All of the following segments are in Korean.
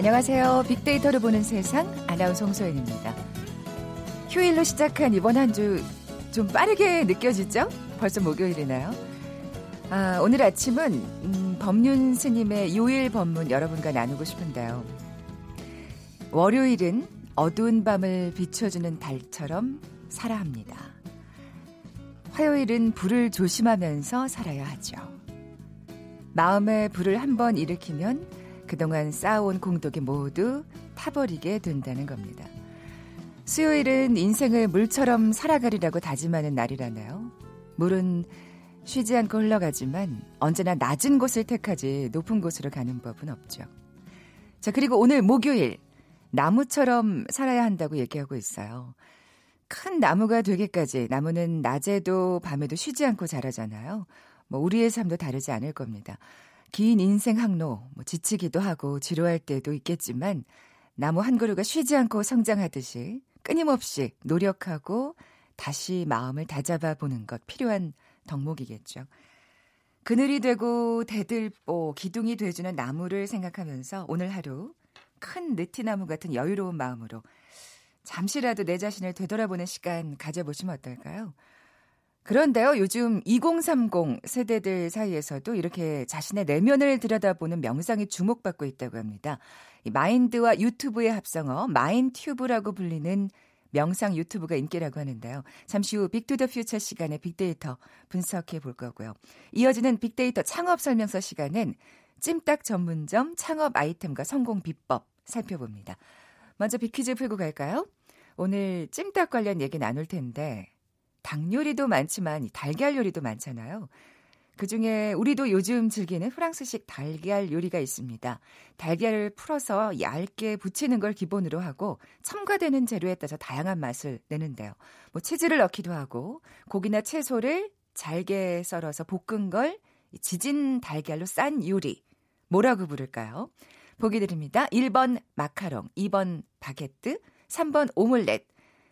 안녕하세요. 빅데이터를 보는 세상 아나운서 홍소연입니다. 휴일로 시작한 이번 한 주 좀 빠르게 느껴지죠? 벌써 목요일이나요? 아, 오늘 아침은 음, 법륜 스님의 요일 법문 여러분과 나누고 싶은데요. 월요일은 어두운 밤을 비춰주는 달처럼 살아 합니다. 화요일은 불을 조심하면서 살아야 하죠. 마음에 불을 한번 일으키면 그동안 쌓아온 공덕이 모두 타버리게 된다는 겁니다. 수요일은 인생을 물처럼 살아가리라고 다짐하는 날이라나요? 물은 쉬지 않고 흘러가지만 언제나 낮은 곳을 택하지 높은 곳으로 가는 법은 없죠. 자, 그리고 오늘 목요일, 나무처럼 살아야 한다고 얘기하고 있어요. 큰 나무가 되기까지 나무는 낮에도 밤에도 쉬지 않고 자라잖아요. 뭐 우리의 삶도 다르지 않을 겁니다. 긴 인생 항로, 뭐 지치기도 하고 지루할 때도 있겠지만 나무 한 그루가 쉬지 않고 성장하듯이 끊임없이 노력하고 다시 마음을 다잡아 보는 것 필요한 덕목이겠죠. 그늘이 되고 대들보, 기둥이 돼주는 나무를 생각하면서 오늘 하루 큰 느티나무 같은 여유로운 마음으로 잠시라도 내 자신을 되돌아보는 시간 가져보시면 어떨까요? 그런데요, 요즘 2030 세대들 사이에서도 이렇게 자신의 내면을 들여다보는 명상이 주목받고 있다고 합니다. 마인드와 유튜브의 합성어 마인튜브라고 불리는 명상 유튜브가 인기라고 하는데요. 잠시 후 Big to the Future 시간에 빅데이터 분석해 볼 거고요. 이어지는 빅데이터 창업 설명서 시간은 찜닭 전문점 창업 아이템과 성공 비법 살펴봅니다. 먼저 빅퀴즈 풀고 갈까요? 오늘 찜닭 관련 얘기 나눌 텐데 닭 요리도 많지만 달걀 요리도 많잖아요. 그 중에 우리도 요즘 즐기는 프랑스식 달걀 요리가 있습니다. 달걀을 풀어서 얇게 부치는 걸 기본으로 하고 첨가되는 재료에 따라서 다양한 맛을 내는데요. 뭐 치즈를 넣기도 하고 고기나 채소를 잘게 썰어서 볶은 걸 지진 달걀로 싼 요리. 뭐라고 부를까요? 보기 드립니다. 1번 마카롱, 2번 바게트, 3번 오믈렛,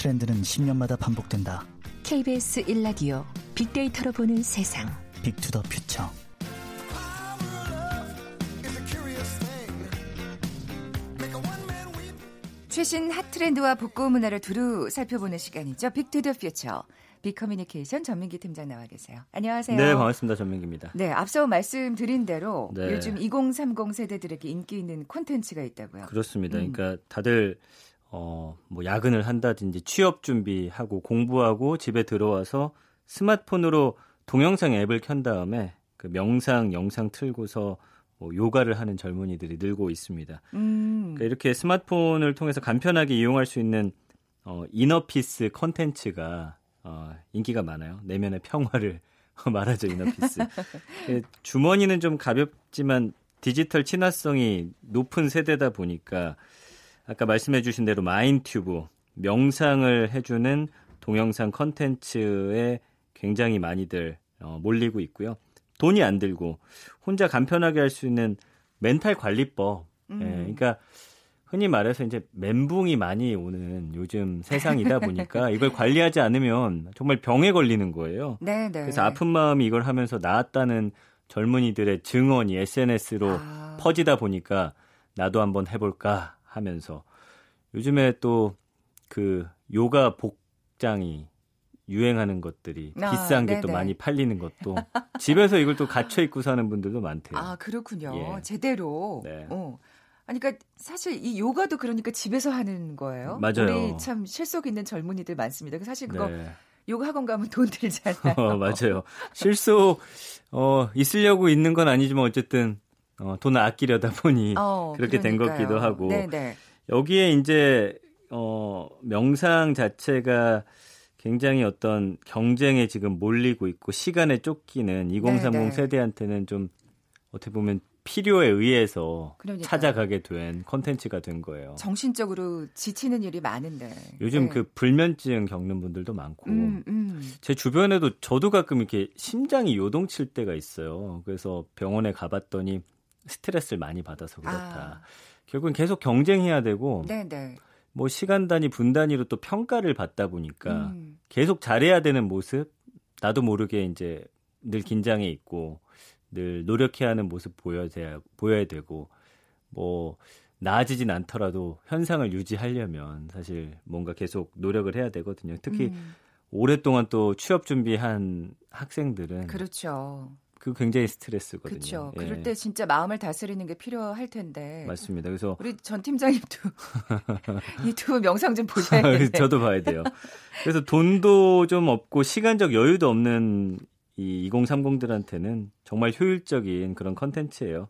트렌드는 10년마다 반복된다. KBS 1라디오 빅데이터로 보는 세상. Big to the Future. 최신 hot 트렌드와 복고 문화를 두루 살펴보는 시간이죠. Big to the Future. 빅커뮤니케이션 전민기 팀장 나와 계세요. 안녕하세요. 네, 반갑습니다. 전민기입니다. 네, 앞서 말씀드린 대로 네. 요즘 2030 세대들에게 인기 있는 콘텐츠가 있다고요. 그렇습니다. 음. 그러니까 다들 어, 뭐 야근을 한다든지 취업 준비하고 공부하고 집에 들어와서 스마트폰으로 동영상 앱을 켠 다음에 그 명상 영상 틀고서 뭐 요가를 하는 젊은이들이 늘고 있습니다. 음. 그러니까 이렇게 스마트폰을 통해서 간편하게 이용할 수 있는 어, inner peace 컨텐츠가 어, 인기가 많아요. 내면의 평화를 말하죠, inner peace. 그 주머니는 좀 가볍지만 디지털 친화성이 높은 세대다 보니까 아까 말씀해 주신 대로 마인튜브 명상을 해주는 동영상 컨텐츠에 굉장히 많이들 어, 몰리고 있고요. 돈이 안 들고 혼자 간편하게 할 수 있는 멘탈 관리법. 음. 예, 그러니까 흔히 말해서 이제 멘붕이 많이 오는 요즘 세상이다 보니까 이걸 관리하지 않으면 정말 병에 걸리는 거예요. 네, 네. 그래서 아픈 마음이 이걸 하면서 나았다는 젊은이들의 증언이 SNS로 아. 퍼지다 보니까 나도 한번 해볼까 하면서 요즘에 또 그 요가 복장이 유행하는 것들이 아, 비싼 게 또 많이 팔리는 것도 집에서 이걸 또 갇혀 입고 사는 분들도 많대요. 아 그렇군요. 예. 제대로. 네. 어. 아니, 그러니까 사실 이 요가도 그러니까 집에서 하는 거예요. 맞아요. 우리 참 실속 있는 젊은이들 많습니다. 사실 그거 네. 요가 학원 가면 돈 들잖아요. 어, 맞아요. 실속 어 있으려고 있는 건 아니지만 어쨌든 어, 돈을 아끼려다 보니 어, 그렇게 그러니까요. 된 것기도 하고. 네네. 여기에 이제 어 명상 자체가 굉장히 어떤 경쟁에 지금 몰리고 있고 시간에 쫓기는 2030 네네. 세대한테는 좀 어떻게 보면 필요에 의해서 그러니까요. 찾아가게 된 컨텐츠가 된 거예요. 정신적으로 지치는 일이 많은데. 요즘 네. 그 불면증 겪는 분들도 많고 음, 음. 제 주변에도 저도 가끔 이렇게 심장이 요동칠 때가 있어요. 그래서 병원에 가봤더니 스트레스를 많이 받아서 그렇다. 아. 결국은 계속 경쟁해야 되고 네, 네. 뭐 시간 단위 분 단위로 또 평가를 받다 보니까 음. 계속 잘해야 되는 모습 나도 모르게 이제 늘 긴장해 있고 늘 노력해야 하는 모습 보여야 보여야 되고 뭐 나아지진 않더라도 현상을 유지하려면 사실 뭔가 계속 노력을 해야 되거든요. 특히 음. 오랫동안 또 취업 준비한 학생들은 그렇죠. 그 굉장히 스트레스거든요. 그렇죠. 예, 그럴 때 진짜 마음을 다스리는 게 필요할 텐데. 맞습니다. 그래서 우리 전 팀장님도 유튜브 명상 좀 보셔야겠네요. 저도 봐야 돼요. 그래서 돈도 좀 없고 시간적 여유도 없는 이 2030들한테는 정말 효율적인 그런 컨텐츠예요.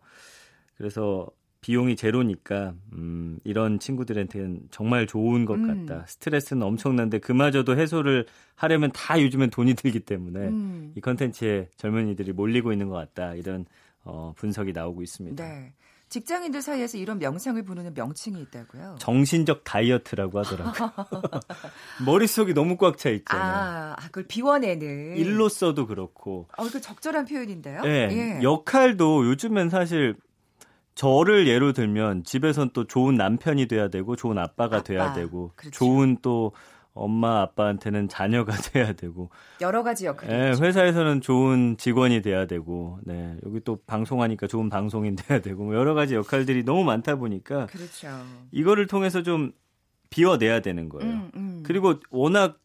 그래서 비용이 제로니까 음, 이런 친구들한테는 정말 좋은 것 음. 같다. 스트레스는 엄청난데 그마저도 해소를 하려면 다 요즘엔 돈이 들기 때문에 음. 이 컨텐츠에 젊은이들이 몰리고 있는 것 같다. 이런 어, 분석이 나오고 있습니다. 네. 직장인들 사이에서 이런 명상을 부르는 명칭이 있다고요? 정신적 다이어트라고 하더라고요. 머릿속이 너무 꽉 차 있잖아요. 아, 아, 그걸 비워내는. 일로 써도 그렇고. 어, 그 적절한 표현인데요. 네, 예. 역할도 요즘엔 사실 저를 예로 들면 집에선 또 좋은 남편이 돼야 되고 좋은 아빠가 아빠, 돼야 되고 그렇죠. 좋은 또 엄마 아빠한테는 자녀가 돼야 되고 여러 가지 역할이 예, 있죠. 회사에서는 좋은 직원이 돼야 되고 네, 여기 또 방송하니까 좋은 방송인 돼야 되고 뭐 여러 가지 역할들이 너무 많다 보니까 그렇죠. 이거를 통해서 좀 비워내야 되는 거예요. 음, 음. 그리고 워낙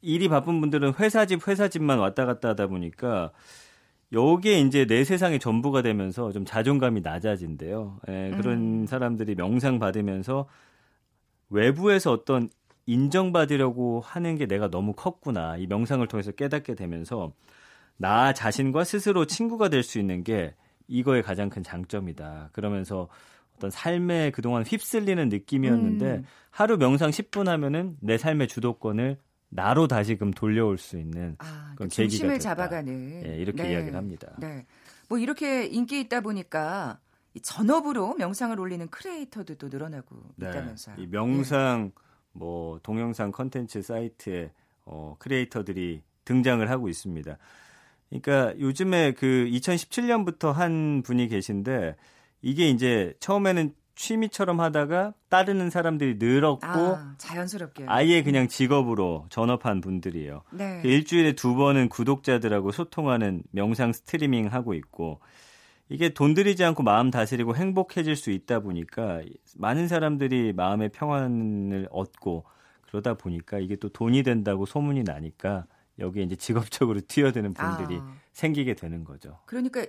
일이 바쁜 분들은 회사 집 회사 집만 왔다 갔다 하다 보니까 여기에 이제 내 세상의 전부가 되면서 좀 자존감이 낮아진대요. 예, 그런 음. 사람들이 명상 받으면서 외부에서 어떤 인정받으려고 하는 게 내가 너무 컸구나. 이 명상을 통해서 깨닫게 되면서 나 자신과 스스로 친구가 될 수 있는 게 이거의 가장 큰 장점이다. 그러면서 어떤 삶에 그동안 휩쓸리는 느낌이었는데 음. 하루 명상 10분 하면은 내 삶의 주도권을 나로 다시금 돌려올 수 있는 아, 그건 그 중심을 됐다. 잡아가는. 예, 이렇게 네. 이야기를 합니다. 네. 뭐 이렇게 인기 있다 보니까 이 전업으로 명상을 올리는 크리에이터들도 늘어나고 있다면서요. 네. 이 명상 뭐 동영상 컨텐츠 사이트에 어, 크리에이터들이 등장을 하고 있습니다. 그러니까 요즘에 그 2017년부터 한 분이 계신데 이게 이제 처음에는 취미처럼 하다가 따르는 사람들이 늘었고 아, 자연스럽게. 아예 그냥 직업으로 전업한 분들이에요. 네. 그 일주일에 두 번은 구독자들하고 소통하는 명상 스트리밍 하고 있고 이게 돈 들이지 않고 마음 다스리고 행복해질 수 있다 보니까 많은 사람들이 마음의 평안을 얻고 그러다 보니까 이게 또 돈이 된다고 소문이 나니까 여기에 이제 직업적으로 뛰어드는 분들이 아. 생기게 되는 거죠. 그러니까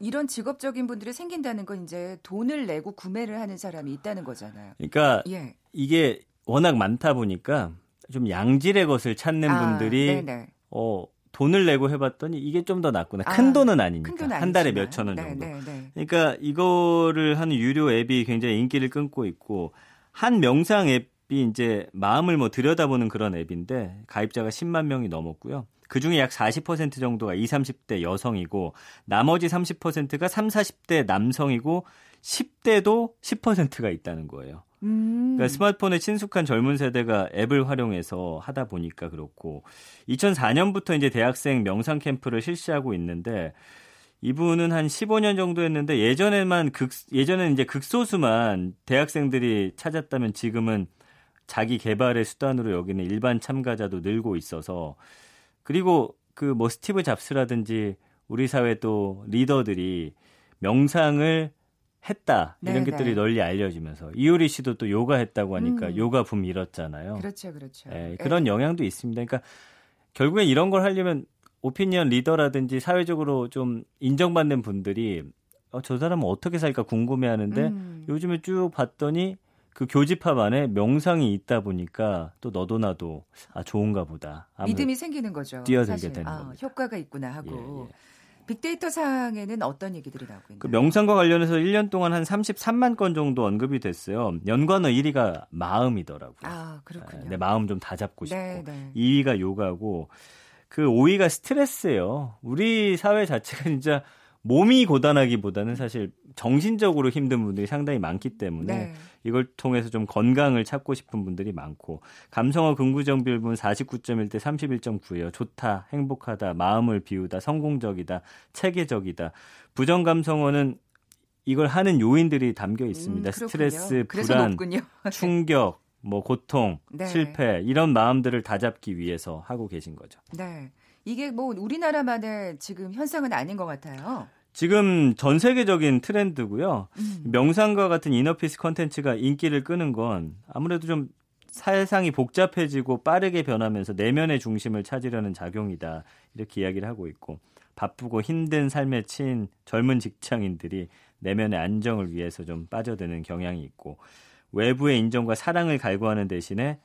이런 직업적인 분들이 생긴다는 건 이제 돈을 내고 구매를 하는 사람이 있다는 거잖아요. 그러니까 예. 이게 워낙 많다 보니까 좀 양질의 것을 찾는 아, 분들이 네네. 어 돈을 내고 해봤더니 이게 좀 더 낫구나. 아, 큰 돈은 아니니까 큰돈 한 달에. 몇 천원 네, 정도. 네, 네. 그러니까 이거를 하는 유료 앱이 굉장히 인기를 끊고 있고 한 명상 앱이 이제 마음을 뭐 들여다보는 그런 앱인데 가입자가 10만 명이 넘었고요. 그 중에 약 40% 정도가 20, 30대 여성이고 나머지 30%가 3, 40대 남성이고 10대도 10%가 있다는 거예요. 음. 그러니까 스마트폰에 친숙한 젊은 세대가 앱을 활용해서 하다 보니까 그렇고 2004년부터 이제 대학생 명상 캠프를 실시하고 있는데 이분은 한 15년 정도 했는데 예전에만 극 예전에는 이제 극소수만 대학생들이 찾았다면 지금은 자기 개발의 수단으로 여기는 일반 참가자도 늘고 있어서 그리고 그 뭐 스티브 잡스라든지 우리 사회 또 리더들이 명상을 했다 이런 네, 것들이 네. 널리 알려지면서 이효리 씨도 또 요가 했다고 하니까 음. 요가 붐 일었잖아요. 그렇죠, 그렇죠. 예, 예. 그런 영향도 있습니다. 그러니까 결국엔 이런 걸 하려면 오피니언 리더라든지 사회적으로 좀 인정받는 분들이 어, 저 사람은 어떻게 살까 궁금해하는데 음. 요즘에 쭉 봤더니 그 교집합 안에 명상이 있다 보니까 또 너도 나도 아 좋은가 보다. 믿음이 생기는 거죠. 뛰어들게. 되는 아, 겁니다. 효과가 있구나 하고. 예, 예. 빅데이터 상에는 어떤 얘기들이 나오고 있나요? 그 명상과 관련해서 1년 동안 한 33만 건 정도 언급이 됐어요. 연관어 1위가 마음이더라고요. 아, 그렇군요. 내 마음 좀 다잡고 싶고. 네, 네. 2위가 요가고 그 5위가 스트레스예요. 우리 사회 자체가 진짜 몸이 고단하기보다는 사실 정신적으로 힘든 분들이 상당히 많기 때문에 네. 이걸 통해서 좀 건강을 찾고 싶은 분들이 많고 감성어 긍부정 비율분 49.1 대 31.9예요. 좋다, 행복하다, 마음을 비우다, 성공적이다, 체계적이다. 부정 감성어는 이걸 하는 요인들이 담겨 있습니다. 음, 스트레스, 불안, 충격, 뭐 고통, 네. 실패 이런 마음들을 다 잡기 위해서 하고 계신 거죠. 네. 이게 뭐 우리나라만의 지금 현상은 아닌 것 같아요. 지금 전 세계적인 트렌드고요. 음. 명상과 같은 inner peace 컨텐츠가 인기를 끄는 건 아무래도 좀 세상이 복잡해지고 빠르게 변하면서 내면의 중심을 찾으려는 작용이다. 이렇게 이야기를 하고 있고 바쁘고 힘든 삶에 치인 젊은 직장인들이 내면의 안정을 위해서 좀 빠져드는 경향이 있고 외부의 인정과 사랑을 갈구하는 대신에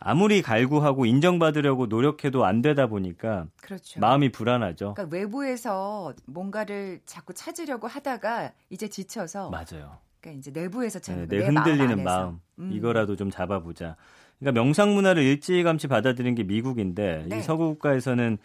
아무리 갈구하고 인정받으려고 노력해도 안 되다 보니까 그렇죠. 마음이 불안하죠. 그러니까 외부에서 뭔가를 자꾸 찾으려고 하다가 이제 지쳐서 맞아요. 그러니까 이제 내부에서 찾는 네, 내, 내 흔들리는 마음, 마음. 음. 이거라도 좀 잡아보자. 그러니까 명상 문화를 일찌감치 받아들인 게 미국인데 네. 이 서구 국가에서는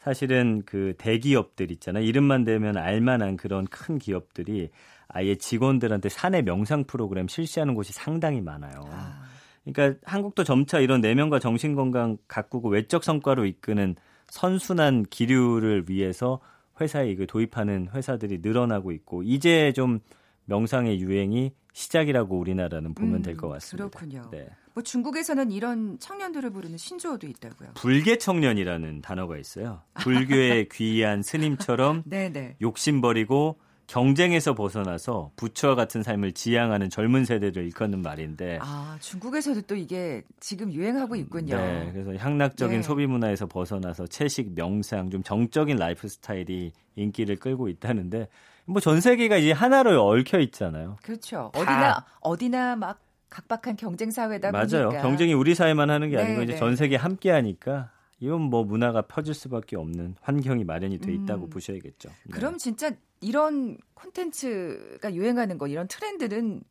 사실은 그 대기업들 있잖아요. 이름만 대면 알만한 그런 큰 기업들이 아예 직원들한테 사내 명상 프로그램 실시하는 곳이 상당히 많아요. 아. 그러니까 한국도 점차 이런 내면과 정신 건강 가꾸고 외적 성과로 이끄는 선순환 기류를 위해서 회사에 이거 도입하는 회사들이 늘어나고 있고 이제 좀 명상의 유행이 시작이라고 우리나라는 보면 음, 될것 같습니다. 그렇군요. 네. 뭐 중국에서는 이런 청년들을 부르는 신조어도 있다고요. 불계 청년이라는 단어가 있어요. 불교의 귀한 스님처럼 네, 네. 욕심 버리고 경쟁에서 벗어나서 부처와 같은 삶을 지향하는 젊은 세대를 일컫는 말인데. 아, 중국에서도 또 이게 지금 유행하고 있군요. 네. 그래서 향락적인 네. 소비 문화에서 벗어나서 채식, 명상, 좀 정적인 라이프 스타일이 인기를 끌고 있다는데 뭐 전 세계가 이제 하나로 얽혀 있잖아요. 그렇죠. 어디나 어디나 막 각박한 경쟁 사회다 맞아요. 보니까. 경쟁이 우리 사회만 하는 게 아니고 네, 이제 네. 전 세계 함께 하니까 이건 뭐 문화가 퍼질 수밖에 없는 환경이 마련이 돼 있다고 음. 보셔야겠죠. 네. 그럼 진짜 이런 콘텐츠가 유행하는 거 이런 트렌드는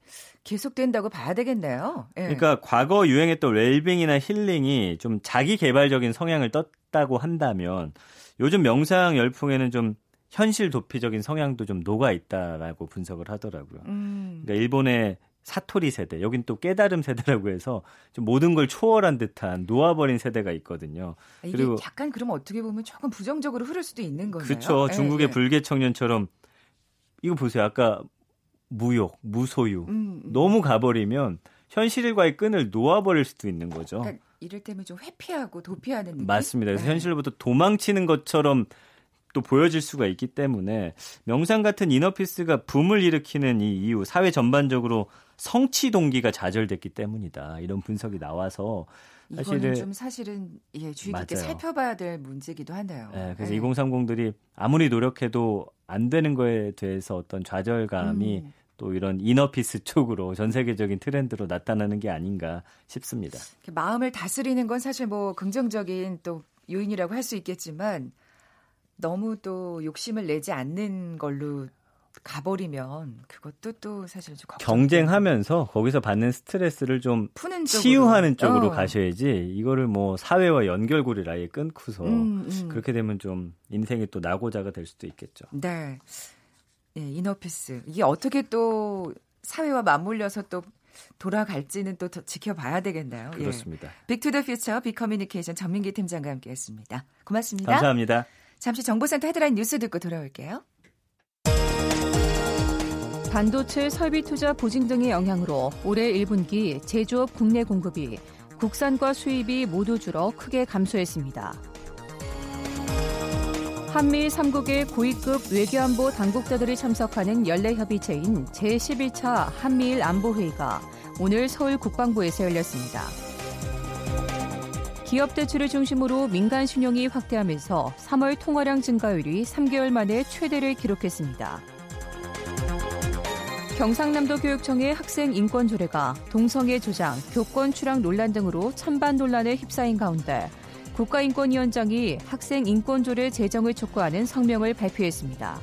계속된다고 봐야 되겠네요. 예. 그러니까 과거 유행했던 웰빙이나 힐링이 좀 자기 개발적인 성향을 떴다고 한다면 요즘 명상 열풍에는 좀 현실 도피적인 성향도 좀 녹아 있다라고 분석을 하더라고요. 음. 그러니까 일본의 사토리 세대, 여긴 또 깨달음 세대라고 해서 좀 모든 걸 초월한 듯한 놓아버린 세대가 있거든요. 아, 그리고 약간 그러면 어떻게 보면 조금 부정적으로 흐를 수도 있는 거예요. 그렇죠. 중국의 예, 불계 청년처럼 이거 보세요. 아까 무욕, 무소유 음, 음. 너무 가버리면 현실과의 끈을 놓아버릴 수도 있는 거죠. 그러니까 이를테면 좀 회피하고 도피하는 느낌. 맞습니다. 그래서 네. 현실로부터 도망치는 것처럼 또 보여질 수가 있기 때문에 명상 같은 이너피스가 붐을 일으키는 이 이유 사회 전반적으로 성취 동기가 좌절됐기 때문이다. 이런 분석이 나와서 사실은 좀 사실은 예, 주의 깊게 맞아요. 살펴봐야 될 문제기도 하네요. 네, 그래서 네. 2030들이 아무리 노력해도 안 되는 거에 대해서 어떤 좌절감이 음. 또 이런 이너피스 쪽으로 전 세계적인 트렌드로 나타나는 게 아닌가 싶습니다. 마음을 다스리는 건 사실 뭐 긍정적인 또 요인이라고 할 수 있겠지만 너무 또 욕심을 내지 않는 걸로 가버리면 그것도 또 사실 좀 경쟁하면서 거기서 받는 스트레스를 좀 푸는 치유하는 쪽으로 어. 가셔야지 이거를 뭐 사회와 연결고리를 아예 끊고서 음, 음. 그렇게 되면 좀 인생이 또 나고자가 될 수도 있겠죠. 네. 예, inner peace 이게 어떻게 또 사회와 맞물려서 또 돌아갈지는 또 지켜봐야 되겠나요? 예. 그렇습니다. 예. Big to the Future 빅커뮤니케이션 전민기 팀장과 함께했습니다. 고맙습니다. 감사합니다. 잠시 정보센터 헤드라인 뉴스 듣고 돌아올게요. 반도체 설비 투자 보증 등의 영향으로 올해 1분기 제조업 국내 공급이 국산과 수입이 모두 줄어 크게 감소했습니다. 한미 3국의 고위급 외교안보 당국자들이 참석하는 연례협의체인 제11차 한미일 안보회의가 오늘 서울 국방부에서 열렸습니다. 기업 대출을 중심으로 민간 신용이 확대하면서 3월 통화량 증가율이 3개월 만에 최대를 기록했습니다. 경상남도 교육청의 학생 인권 조례가 동성애 조장, 교권 추락 논란 등으로 찬반 논란에 휩싸인 가운데 국가인권위원장이 학생 인권 조례 제정을 촉구하는 성명을 발표했습니다.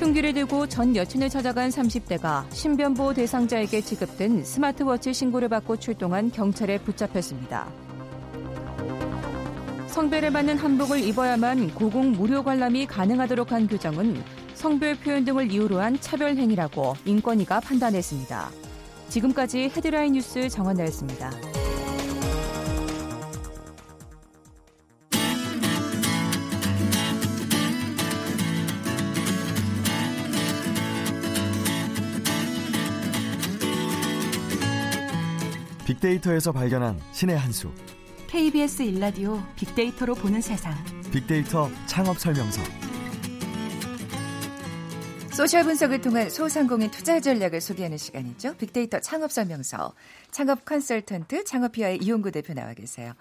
흉기를 들고 전 여친을 찾아간 30대가 신변보호 대상자에게 지급된 스마트워치 신고를 받고 출동한 경찰에 붙잡혔습니다. 성배를 받는 한복을 입어야만 고공 무료 관람이 가능하도록 한 규정은 성별 표현 등을 이유로 한 차별 행위라고 인권위가 판단했습니다. 지금까지 헤드라인 뉴스 정원나였습니다. 빅데이터에서 발견한 신의 한 수. KBS 일라디오 빅데이터로 보는 세상. 빅데이터 창업 설명서. 소셜 분석을 통한 소상공인 투자 전략을 소개하는 시간이죠. 빅데이터 창업 설명서. 창업 컨설턴트 창업피아의 이용구 대표 나와 계세요.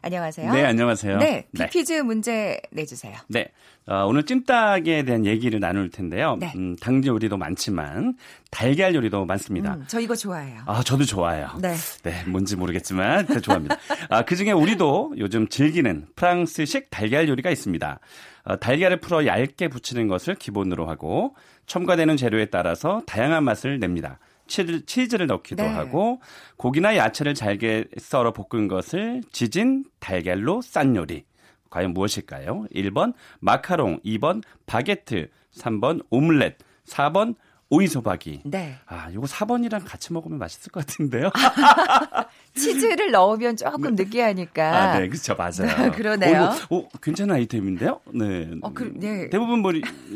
안녕하세요. 네, 안녕하세요. 네, 빅퀴즈 네. 문제 내주세요. 네, 어, 오늘 찜닭에 대한 얘기를 나눌 텐데요. 네. 음, 닭 요리도 많지만 달걀 요리도 많습니다. 음, 저 이거 좋아해요. 아, 저도 좋아해요. 네. 네, 뭔지 모르겠지만 좋아합니다. 아, 그 중에 우리도 요즘 즐기는 프랑스식 달걀 요리가 있습니다. 어, 달걀을 풀어 얇게 부치는 것을 기본으로 하고 첨가되는 재료에 따라서 다양한 맛을 냅니다. 치즈, 치즈 를 넣기도 네. 하고 고기나 야채를 잘게 썰어 볶은 것을 지진 달걀로 싼 요리. 과연 무엇일까요? 1번 마카롱, 2번 바게트, 3번 오믈렛, 4번 오이소박이. 네. 아, 요거 4번이랑 같이 먹으면 맛있을 것 같은데요. 치즈를 넣으면 조금 네. 느끼하니까. 아, 네, 그렇죠. 맞아요. 그러네요. 오, 오, 괜찮은 아이템인데요? 네. 어, 그, 네. 대부분 뭐,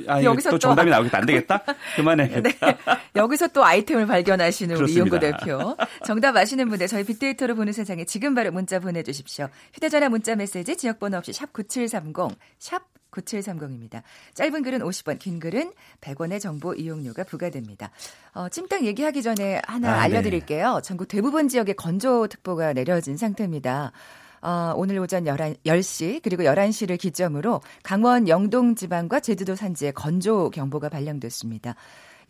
아, 여기서 또, 또 정답이 나오겠다. 안 되겠다? 그만해. 네. 여기서 또 아이템을 발견하시는 우리 이용구 대표. 정답 아시는 분들 저희 빅데이터로 보는 세상에 지금 바로 문자 보내주십시오. 휴대전화 문자 메시지 지역번호 없이 샵 9730, 샵 9730입니다. 짧은 글은 50원, 긴 글은 100원의 정보 이용료가 부과됩니다. 어, 찜닭 얘기하기 전에 하나 아, 알려드릴게요. 네. 전국 대부분 지역에 건조특보가 내려진 상태입니다. 어, 오늘 오전 11, 10시 그리고 11시를 기점으로 강원 영동 지방과 제주도 산지에 건조 경보가 발령됐습니다.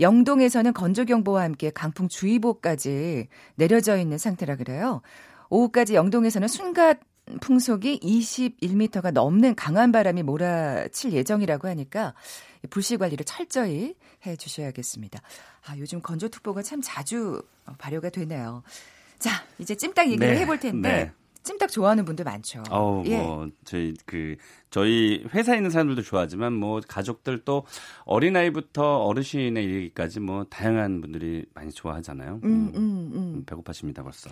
영동에서는 건조 경보와 함께 강풍 주의보까지 내려져 있는 상태라 그래요. 오후까지 영동에서는 순간 풍속이 21m가 넘는 강한 바람이 몰아칠 예정이라고 하니까 불씨 관리를 철저히 해 주셔야겠습니다. 아, 요즘 건조특보가 참 자주 발효가 되네요. 자, 이제 찜닭 얘기를 네, 해볼 텐데 네. 찜닭 좋아하는 분들 많죠. 어, 예. 뭐 저희 그 저희 회사에 있는 사람들도 좋아하지만 뭐 가족들 또 어린아이부터 어르신의 얘기까지 뭐 다양한 분들이 많이 좋아하잖아요. 음, 음, 음. 음. 배고파십니다 벌써.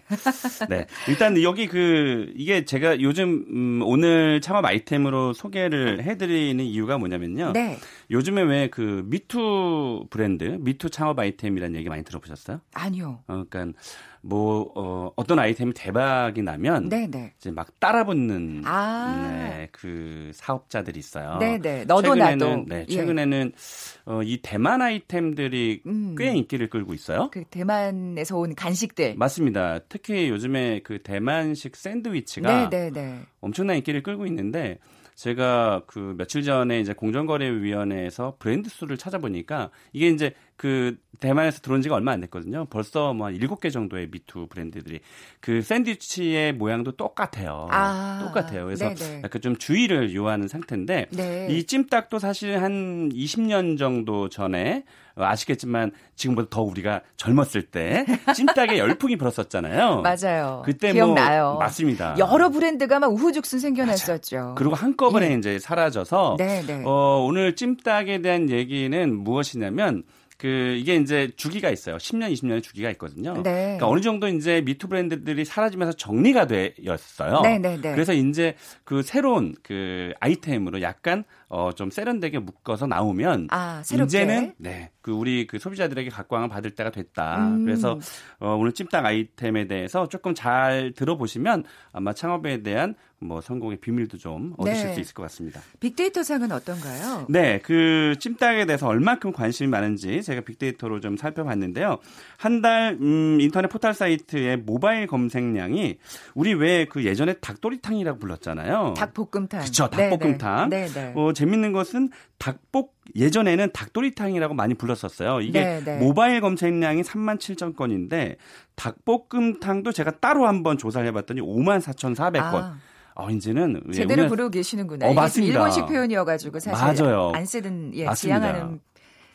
네. 일단 여기 그 이게 제가 요즘 음, 오늘 창업 아이템으로 소개를 해드리는 이유가 뭐냐면요. 네. 요즘에 왜 그 미투 브랜드, 미투 창업 아이템이라는 얘기 많이 들어보셨어요? 아니요. 어, 그러니까 뭐 어, 어떤 아이템이 대박이 나면 네네. 네. 이제 막 따라붙는 아. 네, 그 사업자들이 있어요. 네네. 네. 너도 최근에는, 나도. 네, 예. 최근에는 예. 어, 이 대만 아이템들이 음. 꽤 인기를 끌고 있어요. 그 대만에서 온 간식들. 맞습니다. 특히 요즘에 그 대만식 샌드위치가 네네네. 네, 엄청난 인기를 끌고 있는데 제가 그 며칠 전에 이제 공정거래위원회에서 브랜드 수를 찾아보니까 이게 이제 그 대만에서 들어온 지가 얼마 안 됐거든요. 벌써 뭐 한 7개 정도의 미투 브랜드들이 그 샌드위치의 모양도 똑같아요. 아, 똑같아요. 그래서 네네. 약간 좀 주의를 요하는 상태인데 네. 이 찜닭도 사실 한 20년 정도 전에 아시겠지만 지금보다 더 우리가 젊었을 때 찜닭에 열풍이 불었었잖아요. 맞아요. 그때 뭐 기억나요. 뭐 맞습니다. 여러 브랜드가 막 우후죽순 생겨났었죠. 맞아요. 그리고 한꺼번에 예. 이제 사라져서 네, 네. 어, 오늘 찜닭에 대한 얘기는 무엇이냐면 그 이게 이제 주기가 있어요. 10년, 20년의 주기가 있거든요. 네. 그러니까 어느 정도 이제 미투 브랜드들이 사라지면서 정리가 되었어요. 네, 네, 네. 그래서 이제 그 새로운 그 아이템으로 약간 어 좀 세련되게 묶어서 나오면 아, 이제는 네. 그 우리 그 소비자들에게 각광을 받을 때가 됐다. 음. 그래서 어 오늘 찜닭 아이템에 대해서 조금 잘 들어보시면 아마 창업에 대한 뭐 성공의 비밀도 좀 얻으실 네. 수 있을 것 같습니다. 빅데이터상은 어떤가요? 네, 그 찜닭에 대해서 얼마큼 관심이 많은지 제가 빅데이터로 좀 살펴봤는데요. 한달 음, 인터넷 포털 사이트의 모바일 검색량이 우리 왜 그 예전에 닭도리탕이라고 불렀잖아요. 닭볶음탕. 그렇죠, 닭볶음탕. 네, 네. 어, 재밌는 것은 닭볶 예전에는 닭도리탕이라고 많이 불렀었어요. 이게 네네. 네. 모바일 검색량이 3만 7천 건인데 닭볶음탕도 제가 따로 한번 조사를 해봤더니 5만 4,400건. 아. 어, 이제는 제대로 오늘... 부르고 계시는구나. 어, 맞습니다. 일본식 표현이어가지고 사실 맞아요. 안 쓰던 예, 맞습니다. 지향하는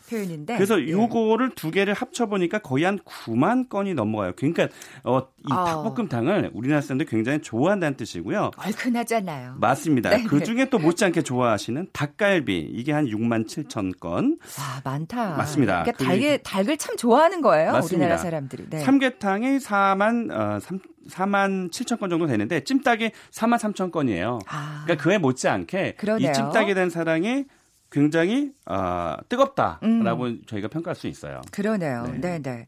표현인데. 그래서 예. 요거를 두 개를 합쳐 보니까 거의 한 9만 건이 넘어가요. 그러니까 어, 이 어. 닭볶음탕을 우리나라 사람들이 굉장히 좋아한다는 뜻이고요. 얼큰하잖아요. 맞습니다. 네, 그 중에 또 못지않게 좋아하시는 닭갈비 이게 한 6만 7천 건. 아 많다. 맞습니다. 그러니까 닭을 닭을 참 좋아하는 거예요. 맞습니다. 우리나라 사람들이. 네. 삼계탕이 4만 어, 3, 4만 7천 건 정도 되는데 찜닭이 4만 3천 건이에요. 아. 그러니까 그에 못지않게 그러네요. 이 찜닭에 대한 사랑이 굉장히 어, 뜨겁다라고 음. 저희가 평가할 수 있어요. 그러네요. 네, 네.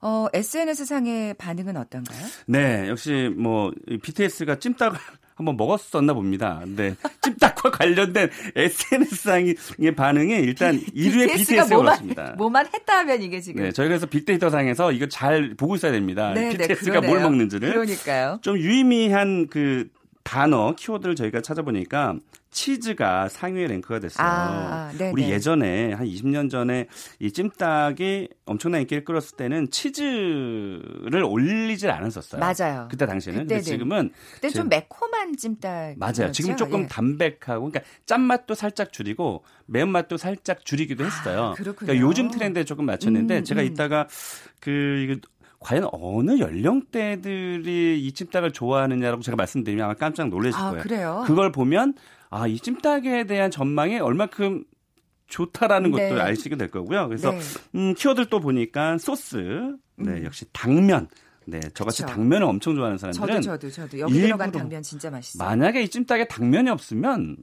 어, SNS 상의 반응은 어떤가요? 네, 역시 뭐 BTS가 찜닭을 한번 먹었었나 봅니다. 근데 찜닭과 관련된 SNS상의 반응이 일단 1위의 BTS가 올랐습니다. 뭐만 했다 하면 이게 지금. 네, 저희 그래서 빅데이터 상에서 이거 잘 보고 있어야 됩니다. 네, BTS가 네, 뭘 먹는지를. 그러니까요. 좀 유의미한 그 단어, 키워드를 저희가 찾아보니까 치즈가 상위에 랭크가 됐어요. 아, 우리 예전에 한 20년 전에 이 찜닭이 엄청난 인기를 끌었을 때는 치즈를 올리질 않았었어요. 맞아요. 그때 당시에는. 근데 지금은 그때 좀 매콤한 찜닭. 맞아요. 지금 조금 예. 담백하고 그러니까 짠맛도 살짝 줄이고 매운맛도 살짝 줄이기도 아, 했어요. 아, 그러니까 요즘 트렌드에 조금 맞췄는데 음, 제가 음. 이따가 그 이거 과연 어느 연령대들이 이 찜닭을 좋아하느냐라고 제가 말씀드리면 아마 깜짝 놀라실 아, 거예요. 그래요? 그걸 보면 아, 이 찜닭에 대한 전망이 얼마큼 좋다라는 네. 것도 알시게 될 거고요. 그래서 네. 음, 키워드 또 보니까 소스, 네, 음. 역시 당면. 네, 저같이 그쵸. 당면을 엄청 좋아하는 사람들은 저도 저도 저도 여기 들어간 당면 진짜 맛있어요. 만약에 이 찜닭에 당면이 없으면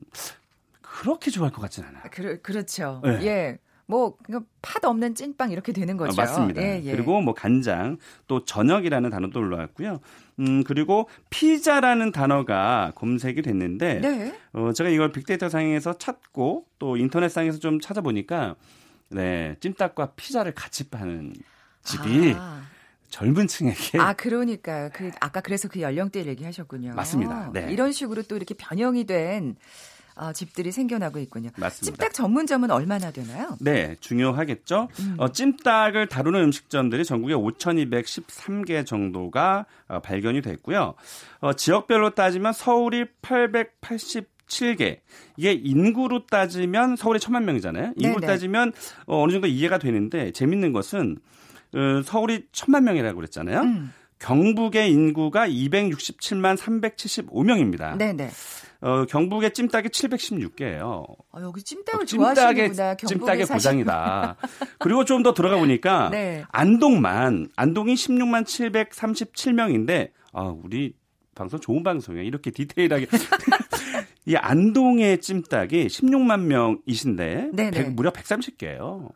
그렇게 좋아할 것 같진 않아요. 그, 그렇죠. 네. 예. 뭐팥 없는 찐빵 이렇게 되는 거죠. 아, 맞습니다. 예, 예. 그리고 뭐 간장 또 저녁이라는 단어도 올라왔고요. 음 그리고 피자라는 단어가 검색이 됐는데 네. 어 제가 이걸 빅데이터 상에서 찾고 또 인터넷 상에서 좀 찾아보니까 네 찜닭과 피자를 같이 파는 집이 아. 젊은 층에게 아 그러니까 그 아까 그래서 그 연령대 얘기하셨군요. 맞습니다. 네. 이런 식으로 또 이렇게 변형이 된 어, 집들이 생겨나고 있군요. 맞습니다. 찜닭 전문점은 얼마나 되나요? 네, 중요하겠죠. 음. 어, 찜닭을 다루는 음식점들이 전국에 5,213개 정도가 어, 발견이 됐고요. 어, 지역별로 따지면 서울이 887개. 이게 인구로 따지면 서울이 천만 명이잖아요. 인구로 네네. 따지면 어, 어느 정도 이해가 되는데 재밌는 것은 어, 서울이 천만 명이라고 그랬잖아요. 음. 경북의 인구가 267만 375명입니다. 네네. 어, 경북의 찜닭이 716개예요. 아, 여기 찜닭을 어, 좋아하시는구나. 찜닭의 고장이다. 그리고 좀 더 들어가 보니까 네. 안동만 안동이 16만 737명인데 아, 우리 방송 좋은 방송이에요. 이렇게 디테일하게 이 안동의 찜닭이 16만 명이신데 100, 무려 130개예요.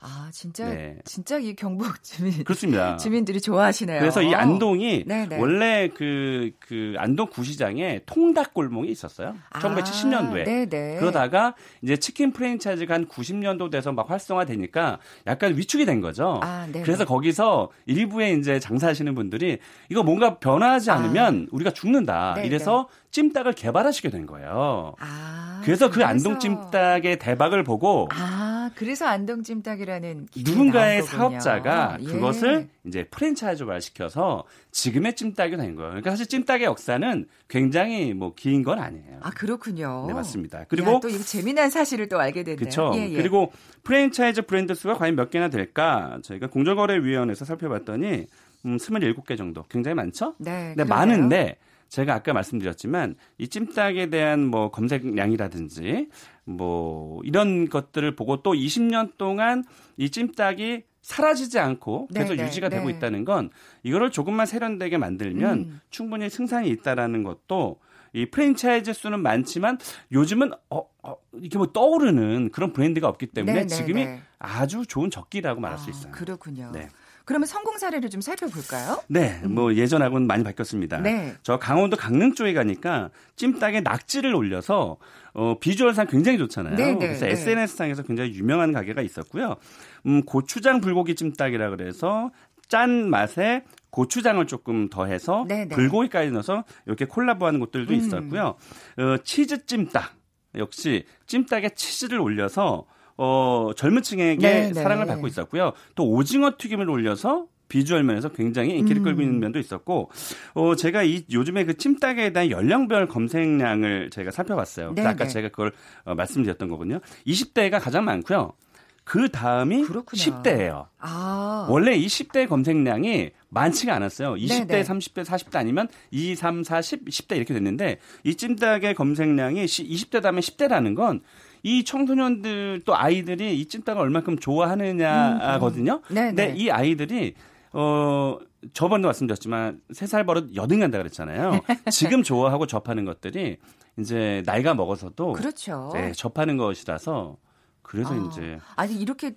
아, 진짜 네. 진짜 이 경북 주민 그렇습니다. 주민들이 좋아하시네요. 그래서 이 안동이 네네. 원래 그그 그 안동 구시장에 통닭 골목이 있었어요. 아, 1970년도에. 네네. 그러다가 이제 치킨 프랜차이즈가 한 90년도 돼서 막 활성화되니까 약간 위축이 된 거죠. 아, 그래서 거기서 일부에 이제 장사하시는 분들이 이거 뭔가 변화하지 아. 않으면 아. 우리가 죽는다. 네네. 이래서 찜닭을 개발하시게 된 거예요. 아, 그래서 그 안동 찜닭의 대박을 보고 아, 그래서 안동 찜닭이라는 누군가의 사업자가 예. 그것을 이제 프랜차이즈화 시켜서 지금의 찜닭이 된 거예요. 그러니까 사실 찜닭의 역사는 굉장히 뭐 긴 건 아니에요. 아, 그렇군요. 네, 맞습니다. 그리고 또 재미난 사실을 또 알게 됐네요. 그렇죠. 예, 예. 그리고 프랜차이즈 브랜드 수가 과연 몇 개나 될까? 저희가 공정거래위원회에서 살펴봤더니 음, 27개 정도. 굉장히 많죠? 네. 네 많은데 제가 아까 말씀드렸지만 이 찜닭에 대한 뭐 검색량이라든지 뭐 이런 것들을 보고 또 20년 동안 이 찜닭이 사라지지 않고 계속 네, 네, 유지가 네. 되고 있다는 건 이거를 조금만 세련되게 만들면 음. 충분히 승산이 있다라는 것도 이 프랜차이즈 수는 많지만 요즘은 어, 어 이렇게 뭐 떠오르는 그런 브랜드가 없기 때문에 네, 네 지금이 네. 아주 좋은 적기라고 말할 아, 수 있어요. 그렇군요. 네. 그러면 성공 사례를 좀 살펴볼까요? 네, 뭐 예전하고는 많이 바뀌었습니다. 네. 저 강원도 강릉 쪽에 가니까 찜닭에 낙지를 올려서 어, 비주얼상 굉장히 좋잖아요. 네네, 네, 그래서 네. SNS상에서 굉장히 유명한 가게가 있었고요. 음, 고추장 불고기 찜닭이라 그래서 짠 맛에 고추장을 조금 더해서 네네. 네. 불고기까지 넣어서 이렇게 콜라보하는 곳들도 음. 있었고요. 어, 치즈 찜닭 역시 찜닭에 치즈를 올려서 어, 젊은 층에게 네, 네, 사랑을 받고 있었고요. 또 오징어 튀김을 올려서 비주얼 면에서 굉장히 인기를 음. 끌고 있는 면도 있었고, 어, 제가 이 요즘에 그 찜닭에 대한 연령별 검색량을 제가 살펴봤어요. 그래서 아까 제가 그걸 어, 말씀드렸던 거군요. 20대가 가장 많고요. 그 다음이 그렇구나. 10대예요. 아. 원래 이 10대 검색량이 많지가 않았어요. 20대, 네네. 30대, 40대 아니면 2, 3, 4, 10, 10대 이렇게 됐는데 이 찜닭의 검색량이 20대 다음에 10대라는 건 이 청소년들 또 아이들이 이 찜닭을 얼마큼 좋아하느냐거든요. 음, 음. 근데 이 아이들이 어 저번도 말씀드렸지만 세 살 버릇 여든간다 그랬잖아요. 지금 좋아하고 접하는 것들이 이제 나이가 먹어서도 그렇죠. 네, 접하는 것이라서 그래서 아, 이제 아니 이렇게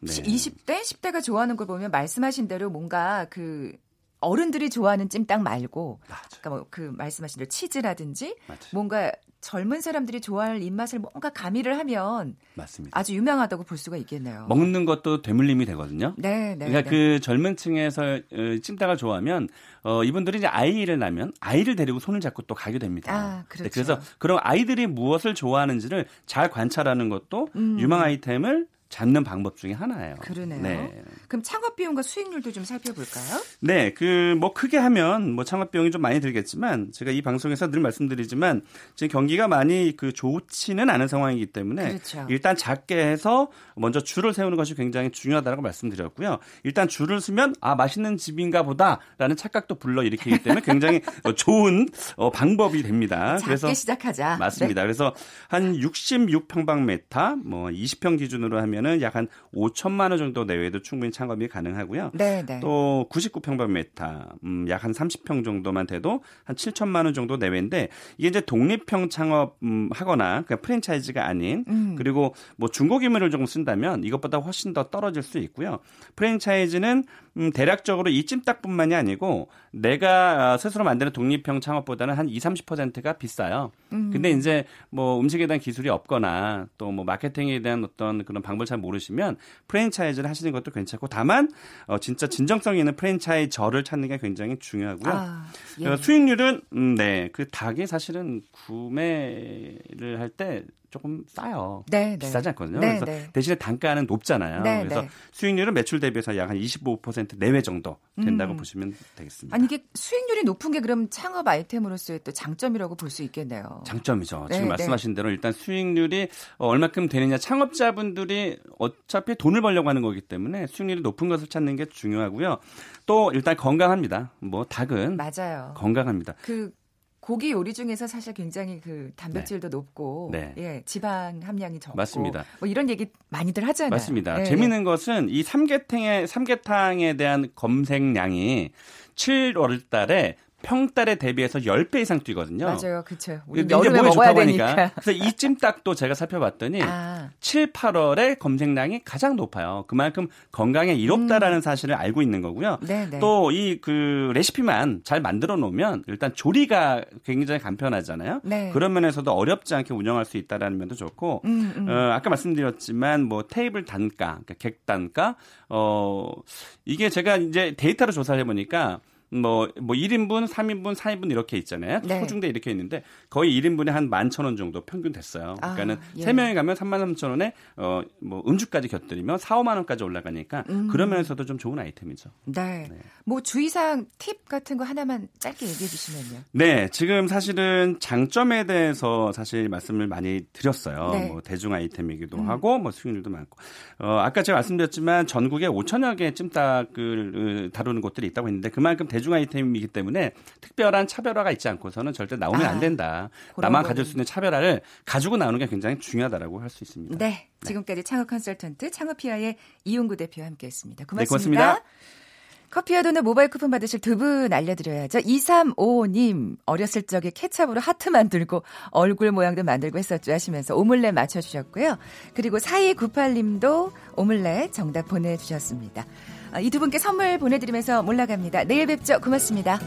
네. 20대, 10대가 좋아하는 걸 보면 말씀하신 대로 뭔가 그 어른들이 좋아하는 찜닭 말고 그러니까 뭐 그 말씀하신 대로 치즈라든지 맞아요. 뭔가 젊은 사람들이 좋아할 입맛을 뭔가 가미를 하면 맞습니다. 아주 유명하다고 볼 수가 있겠네요. 먹는 것도 되물림이 되거든요. 네, 네. 그러니까 네. 그 젊은 층에서 어, 찜닭을 좋아하면 어 이분들이 이제 아이를 낳으면 아이를 데리고 손을 잡고 또 가게 됩니다. 아, 그렇죠. 네, 그래서 그런 아이들이 무엇을 좋아하는지를 잘 관찰하는 것도 음. 유망 아이템을 잡는 방법 중에 하나예요. 그러네요. 네. 그럼 창업 비용과 수익률도 좀 살펴볼까요? 네, 그 뭐 크게 하면 뭐 창업 비용이 좀 많이 들겠지만 제가 이 방송에서 늘 말씀드리지만 지금 경기가 많이 그 좋지는 않은 상황이기 때문에 그렇죠. 일단 작게 해서 먼저 줄을 세우는 것이 굉장히 중요하다고 말씀드렸고요. 일단 줄을 서면 아 맛있는 집인가 보다라는 착각도 불러 일으키기 때문에 굉장히 좋은 어, 방법이 됩니다. 작게 그래서 시작하자. 맞습니다. 네. 그래서 한 66평방메타 뭐 20평 기준으로 하면 되면은 약 한 5천만 원 정도 내외도 충분히 창업이 가능하고요. 네, 네. 또 99평방미터 음, 약 한 30평 정도만 돼도 한 7천만 원 정도 내외인데 이게 이제 독립형 창업 음, 하거나 그냥 프랜차이즈가 아닌 음. 그리고 뭐 중고기물을 조금 쓴다면 이것보다 훨씬 더 떨어질 수 있고요. 프랜차이즈는 음, 대략적으로 이 찜닭뿐만이 아니고 내가 어, 스스로 만드는 독립형 창업보다는 한 2, 30%가 비싸요. 음. 근데 이제 뭐 음식에 대한 기술이 없거나 또 뭐 마케팅에 대한 어떤 그런 방법 을 잘 모르시면 프랜차이즈를 하시는 것도 괜찮고 다만 어, 진짜 진정성 있는 프랜차이저를 찾는 게 굉장히 중요하고요. 아, 예. 어, 수익률은 음, 네, 그 닭이 사실은 구매를 할 때 조금 싸요. 네, 네, 비싸지 않거든요. 네, 그래서 네. 대신에 단가는 높잖아요. 네, 그래서 네. 수익률은 매출 대비해서 약 한 25% 내외 정도 된다고 음. 보시면 되겠습니다. 아니 이게 수익률이 높은 게 그럼 창업 아이템으로서의 또 장점이라고 볼 수 있겠네요. 장점이죠. 지금 말씀하신 대로 일단 수익률이 어, 얼마큼 되느냐 창업자분들이 어차피 돈을 벌려고 하는 거기 때문에 수익률이 높은 것을 찾는 게 중요하고요. 또 일단 건강합니다. 뭐 닭은 맞아요. 건강합니다. 그 고기 요리 중에서 사실 굉장히 그 단백질도 네. 높고 네. 예, 지방 함량이 적고 맞습니다. 뭐 이런 얘기 많이들 하잖아요. 맞습니다. 예. 재미있는 것은 이 삼계탕에 삼계탕에 대한 검색량이 7월 달에 평달에 대비해서 10배 이상 뛰거든요. 맞아요. 그렇죠. 우리 여름에 먹어야 되니까. 하니까. 그래서 이 찜닭도 제가 살펴봤더니 아. 7, 8월에 검색량이 가장 높아요. 그만큼 건강에 이롭다라는 음. 사실을 알고 있는 거고요. 또 이 그 레시피만 잘 만들어 놓으면 일단 조리가 굉장히 간편하잖아요. 네. 그런 면에서도 어렵지 않게 운영할 수 있다라는 면도 좋고 음, 음. 어, 아까 말씀드렸지만 뭐 테이블 단가, 그러니까 객 단가 어 이게 제가 이제 데이터로 조사를 해 보니까 뭐, 뭐 1인분, 3인분, 4인분 이렇게 있잖아요. 네. 소중대 이렇게 있는데 거의 1인분에 한 11,000원 정도 평균 됐어요. 아, 그러니까는 아, 예. 3명이 가면 33,000원에 어, 뭐 음주까지 곁들이면 4, 5만 원까지 올라가니까 음. 그런 면에서도 좀 좋은 아이템이죠. 네. 네. 뭐 주의사항 팁 같은 거 하나만 짧게 얘기해 주시면요. 네. 지금 사실은 장점에 대해서 사실 말씀을 많이 드렸어요. 네. 뭐 대중 아이템이기도 음. 하고 뭐 수익률도 많고. 어, 아까 제가 말씀드렸지만 전국에 5천여 개의 찜닭을 다루는 곳들이 있다고 했는데 그만큼 대중 아이템이기 때문에 특별한 차별화가 있지 않고서는 절대 나오면 아, 안 된다. 나만 가질 수 있는 차별화를 가지고 나오는 게 굉장히 중요하다라고 할 수 있습니다. 네. 네. 지금까지 창업 컨설턴트 창업피아의 이용구 대표와 함께했습니다. 고맙습니다. 네, 고맙습니다. 커피와 도넛 모바일 쿠폰 받으실 두 분 알려드려야죠. 2355님, 어렸을 적에 케찹으로 하트 만들고 얼굴 모양도 만들고 했었죠 하시면서 오믈렛 맞춰주셨고요. 그리고 4298님도 오믈렛 정답 보내주셨습니다. 아, 이두 분께 선물 보내드리면서 몰라갑니다. 내일 뵙죠. 고맙습니다.